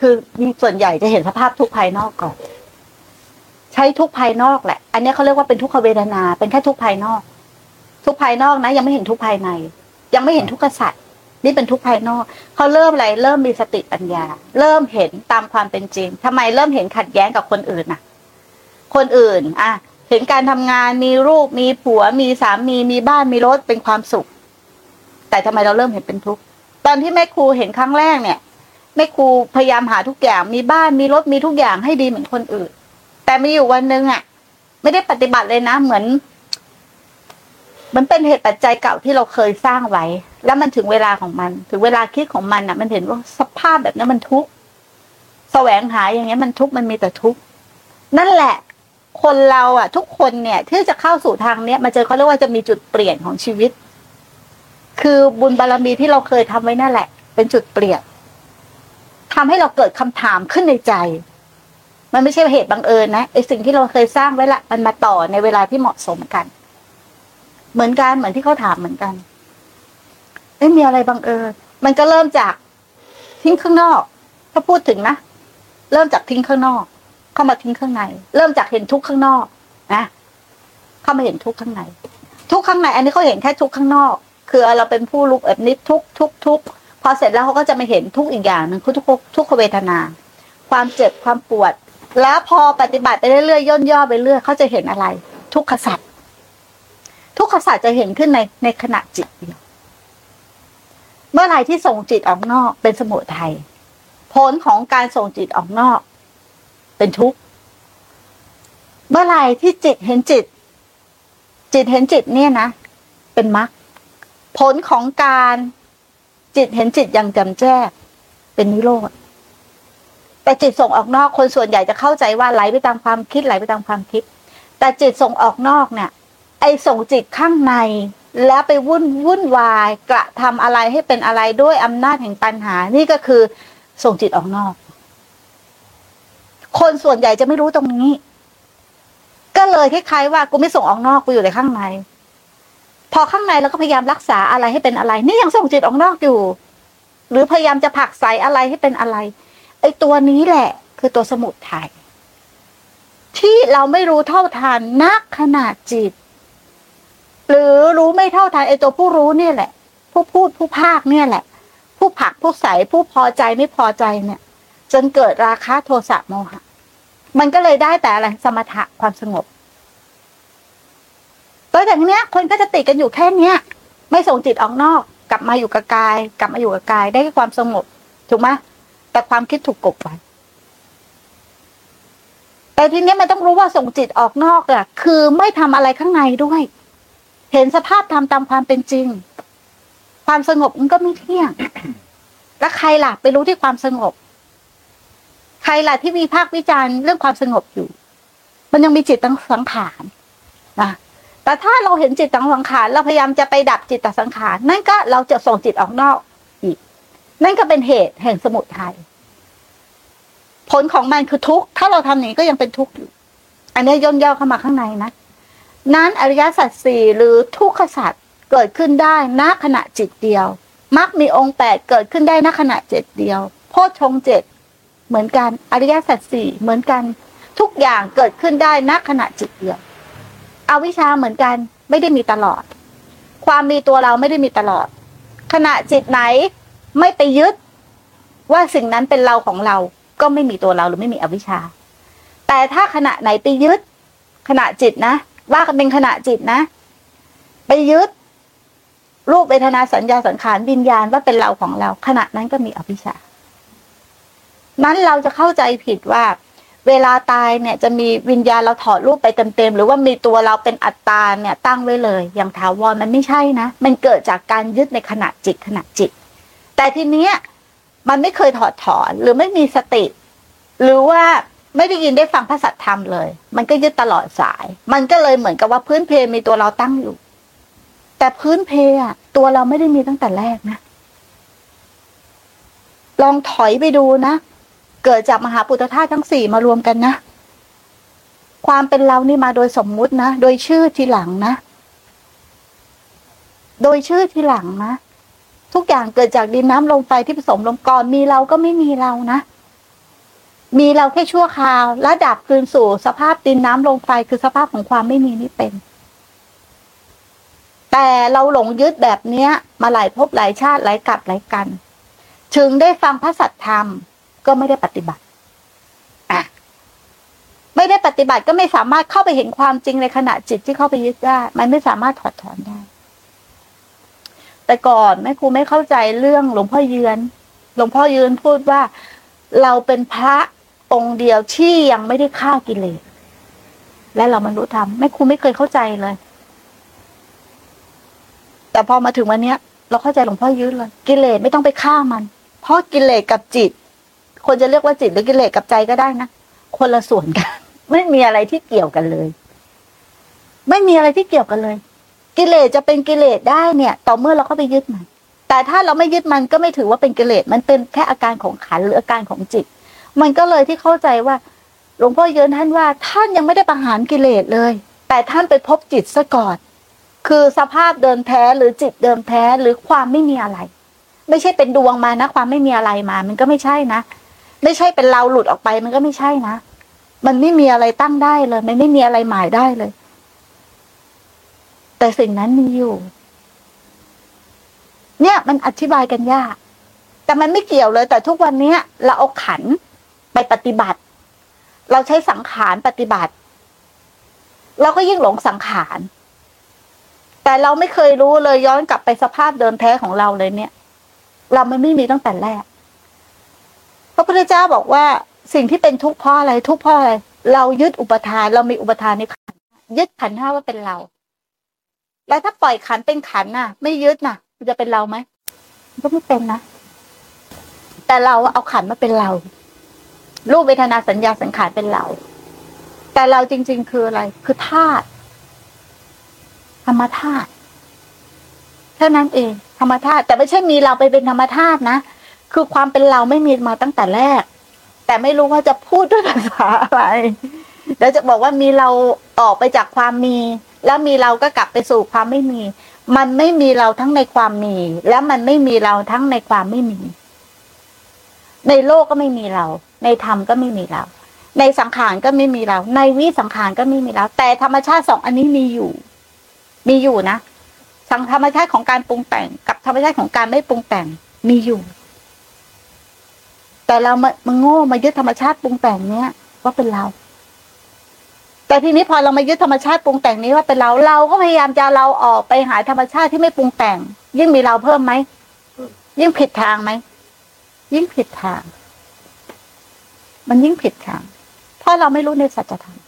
คือส่วนใหญ่จะเห็นสภาพทุกภายนอกก่อน ใช้ทุกภายนอกแหละ อันนี้เขาเรียกว่าเป็นทุกขเวทนา เป็นแค่ทุกภายนอก ทุกภายนอกนะ ยังไม่เห็นทุกภายใน ยังไม่เห็นทุกข์สัตว์นี่เป็นทุกภายนอกเขาเริ่มอะไร เริ่มมีสติปัญญา เริ่มเห็นตามความเป็นจริงทำไมเริ่มเห็นขัดแย้งกับคนอื่นน่ะ คนอื่น อะ เห็นการทำงานมีลูกมีผัว มีสามีมีบ้านมีรถเป็นความสุข แต่ทำไมเราเริ่มเห็นเป็นทุกข์ตอนที่แม่ครูเห็นครั้งแรกเนี่ย ม่ครูพยายามหาทุกอย่างมีบ้านมีรถมีทุกอย่างให้ดีเหมือนคนอื่น แต่มีอยู่วันหนึ่งอะ ไม่ได้ปฏิบัติเลยนะ เหมือน มันเป็นเหตุปัจจัยเก่าที่เราเคยสร้างไว้ แล้วมันถึงเวลาของมัน ถึงเวลาคิดของมันอะ มันเห็นว่าสภาพแบบนี้มันทุกข์แสวงหาอย่างเงี้ยมันทุกข์มันมีแต่ทุกข์นั่นแหละ คนเราอะ ทุกคนเนี่ย ที่จะเข้าสู่ทางเนี้ยมาเจอเขาเรียกว่าจะมีจุดเปลี่ยนของชีวิต คือบุญบารรมีที่เราเคยทำไว้นั่นแหละ เป็นจุดเปลี่ยน ทำให้เราเกิดคำถามขึ้นในใจ มันไม่ใช่เหตุบังเอิญนะไอสิ่งที่เราเคยสร้างไว้ละ มันมาต่อในเวลาที่เหมาะสมกัน เหมือนกันเหมือนที่เขาถามเหมือนกันไม่มีอะไรบังเอิญมันก็เริ่มจากทิ้งข้างนอก ถ้าพูดถึงนะเริ่มจากทิ้งข้างนอก เข้ามาทิ้งข้างใน เริ่มจากเห็นทุกข้างนอกนะเข้ามาเห็นทุกข้างใน ทุกข้างใน อันนี้เขาเห็นแค่ทุกข์ข้างนอก คือเราเป็นผู้รู้แบบนี้ทุกทุกทุก พอเสร็จแล้วเขาก็จะมาเห็นทุกอีกอย่างหนึ่งคือทุกทุกขเวทนา ความเจ็บความปวด แล้วพอปฏิบัติไปเรื่อยๆย่นย่อไปเรื่อยเขาจะเห็นอะไร ทุกขสัตว์ทุกขสัตว์จะเห็นขึ้นในในขณะจิตเดียวเมื่อไรที่ส่งจิตออกนอก เป็นสมุทัยผลของการส่งจิตออกนอก เป็นทุกข์เมื่อไรที่จิตเห็นจิต จิตเห็นจิตเนี่ยนะ เป็นมรรคผลของการ จิตเห็นจิตย่างจำแจ้เป็นนิโรธแต่จิตส่งออกนอกคนส่วนใหญ่จะเข้าใจว่าไหลไปตามความคิดไหลไปตามความคิด แต่จิตส่งออกนอกเนี่ย ไอ้ส่งจิตข้างใน แล้วไปวุ่นวุ่นวายกระทำอะไรให้เป็นอะไรด้วยอำนาจแห่งปัญหา นี่ก็คือส่งจิตออกนอก คนส่วนใหญ่จะไม่รู้ตรงนี้ ก็เลยคล้ายๆว่ากูไม่ส่งออกนอกกูอยู่ในข้างใน พอข้างในเราก็พยายามรักษาอะไรให้เป็นอะไร นี่ยังส่งจิตออกนอกอยู่ หรือพยายามจะผักใส่อะไรให้เป็นอะไร ไอ้ตัวนี้แหละ คือตัวสมุทัยที่เราไม่รู้เท่าทันนักขนาดจิต หรือรู้ไม่เท่าทันไอ้ตัวผู้รู้เนี่ยแหละ ผู้พูดผู้ภาคเนี่ยแหละ ผู้ผักผู้ใสผู้พอใจไม่พอใจเนี่ย จนเกิดราคะโทสะโมหะ มันก็เลยได้แต่อะไรสมถะความสงบ ตัวอย่างเนี้ยคนก็จะติดกันอยู่แค่เนี้ย ไม่ส่งจิตออกนอก กลับมาอยู่กับกาย กลับมาอยู่กับกายได้ความสงบถูกไหมแต่ความคิดถูกกบไว้แต่ทีนี้มันต้องรู้ว่าส่งจิตออกนอกอะคือไม่ทำอะไรข้างในด้วย เห็นสภาพทำตามความเป็นจริง ความสงบมันก็ไม่เที่ยง แล้วใครล่ะไปรู้ที่ความสงบ ใครล่ะที่มีภาควิจารณ์เรื่องความสงบอยู่ มันยังมีจิตตั้งสังขารนะ แต่ถ้าเราเห็นจิตตังสังขารเราพยายามจะไปดับจิตตสังขารนั่นก็เราจะส่งจิตออกนอกอีก นั่นก็เป็นเหตุแห่งสมุทัยผลของมันคือทุกข์ถ้าเราทำอย่างนี้ก็ยังเป็นทุกข์อยู่ อันนี้ย่นย่อเข้ามาข้างในนะนั้นอริยสัจสี่หรือทุกขสัจเกิดขึ้นได้ณขณะจิตเดียวมักมีองค์แปดเกิดขึ้นได้ณขณะเจิตเดียว โพชฌงเจ็ดเหมือนกันอริยสัจสี่เหมือนกัน ทุกอย่างเกิดขึ้นได้ณขณะจิตเดียว อวิชชาเหมือนกัน ไม่ได้มีตลอด ความมีตัวเราไม่ได้มีตลอด ขณะจิตไหนไม่ไปยึด ว่าสิ่งนั้นเป็นเราของเรา ก็ไม่มีตัวเราหรือไม่มีอวิชชา แต่ถ้าขณะไหนไปยึด ขณะจิตนะ ว่ากันเป็นขณะจิตนะ ไปยึด รูปเวทนาสัญญาสังขารวิญญาณว่าเป็นเราของเรา ขณะนั้นก็มีอวิชชา นั้นเราจะเข้าใจผิดว่า เวลาตายเนี่ยจะมีวิญญาณเราถอดรูปไปเต็มๆหรือว่ามีตัวเราเป็นอัตตาเนี่ยตั้งไว้เลย อย่างถาวรมันไม่ใช่นะ มันเกิดจากการยึดในขณะจิตขณะจิต แต่ทีเนี้ยมันไม่เคยถอดถอนหรือไม่มีสติ หรือว่าไม่ได้ยินได้ฟังพระสัทธรรมเลย มันก็ยึดตลอดสาย มันก็เลยเหมือนกับว่าพื้นเพมีตัวเราตั้งอยู่ แต่พื้นเพอะตัวเราไม่ได้มีตั้งแต่แรกนะลองถอยไปดูนะ เกิดจากมหาปุตธาทั้งสี่มารวมกันนะ ความเป็นเรานี่มาโดยสมมุตินะ โดยชื่อทีหลังนะ โดยชื่อทีหลังนะทุกอย่างเกิดจากดินน้ำลมไฟที่ผสมลงก่อนมีเราก็ไม่มีเรานะ มีเราแค่ชั่วคราว และดับคืนสู่สภาพดินน้ำลมไฟคือสภาพของความไม่มีนี่เป็น แต่เราหลงยึดแบบเนี้ย มาหลายภพหลายชาติหลายกับหลายกัน ถึงได้ฟังพระสัทธรรม ก็ไม่ได้ปฏิบัติอะไม่ได้ปฏิบัติก็ไม่สามารถเข้าไปเห็นความจริงในขณะจิตที่เข้าไปยึดได้ มันไม่สามารถถอดถอนได้ แต่ก่อนแม่ครูไม่เข้าใจเรื่องหลวงพ่อเยือน หลวงพ่อยืนพูดว่า เราเป็นพระองค์เดียวที่ยังไม่ได้ฆ่ากิเลสและเรามันรู้ธรรมแม่ครูไม่เคยเข้าใจเลย แต่พอมาถึงวันเนี้ย เราเข้าใจหลวงพ่อยืนเลย กิเลสไม่ต้องไปฆ่ามัน เพราะกิเลสกับจิต คนจะเรียกว่าจิตหรือกิเลสกับใจก็ได้นะคนละส่วนกัน ไม่มีอะไรที่เกี่ยวกันเลย ไม่มีอะไรที่เกี่ยวกันเลย กิเลสจะเป็นกิเลสได้เนี่ย ต่อเมื่อเราเข้าไปยึดมัน แต่ถ้าเราไม่ยึดมันก็ไม่ถือว่าเป็นกิเลสมันเป็นแค่อาการของขันหรืออาการของจิต มันก็เลยที่เข้าใจว่าหลวงพ่อเยินท่านว่า ท่านยังไม่ได้ประหารกิเลสเลย แต่ท่านไปพบจิตซะก่อนคือสภาพเดิมแท้หรือจิตเดิมแท้หรือความไม่มีอะไร ไม่ใช่เป็นดวงมานะ ความไม่มีอะไรมา มันก็ไม่ใช่นะ ไม่ใช่เป็นเราหลุดออกไปมันก็ไม่ใช่นะ มันไม่มีอะไรตั้งได้เลย มันไม่มีอะไรหมายได้เลย แต่สิ่งนั้นมีอยู่ เนี่ยมันอธิบายกันยาก แต่มันไม่เกี่ยวเลย แต่ทุกวันนี้เราเอาขันไปปฏิบัติ เราใช้สังขารปฏิบัติ เราก็ยิ่งหลงสังขารแต่เราไม่เคยรู้เลยย้อนกลับไปสภาพเดิมแท้ของเราเลยเนี่ย เรามันไม่มีตั้งแต่แรก ระพุทธเจ้าบอกว่าสิ่งที่เป็นทุกข์เพราะอะไรทุกข์เพราะอะไร เรายึดอุปทานเรามีอุปทานในขันธ์ยึดขันห้าว่าเป็นเรา แล้วถ้าปล่อยขันเป็นขันน่ะ ไม่ยึดน่ะมันจะเป็นเราไหมก็ไม่เป็นนะแต่เราเอาขันมาเป็นเรารูปเวทนาสัญญาสังขารเป็นเรา แต่เราจริง ๆ คืออะไร คือธาตุธรรมธาตุเท่านั้นเอง ธรรมธาตุแต่ไม่ใช่มีเราไปเป็นธรรมธาตุนะ คือความเป็นเราไม่มีมาตั้งแต่แรก แต่ไม่รู้ว่าจะพูดด้วยภาษาอะไรแล้วจะบอกว่ามีเราออกไปจากความมี แล้วมีเราก็กลับไปสู่ความไม่มี มันไม่มีเราทั้งในความมี และมันไม่มีเราทั้งในความไม่มี ในโลกก็ไม่มีเรา ในธรรมก็ไม่มีเรา ในสังขารก็ไม่มีเรา ในวิสังขารก็ไม่มีเรา แต่ธรรมชาติสองอันนี้มีอยู่ มีอยู่นะสังธรรมชาติของการปรุงแต่ง กับธรรมชาติของการไม่ปรุงแต่งมีอยู่ แต่เรามามาโง่มายึดธรรมชาติปรุงแต่งเนี้ยว่าเป็นเรา แต่ทีนี้พอเรามายึดธรรมชาติปรุงแต่งนี้ว่าเป็นเราเราก็พยายามจะเราออกไปหาธรรมชาติที่ไม่ปรุงแต่ง ยิ่งมีเราเพิ่มไหมยิ่งผิดทางไหมยิ่งผิดทาง มันยิ่งผิดทางเพราะเราไม่รู้ในสัจธรรม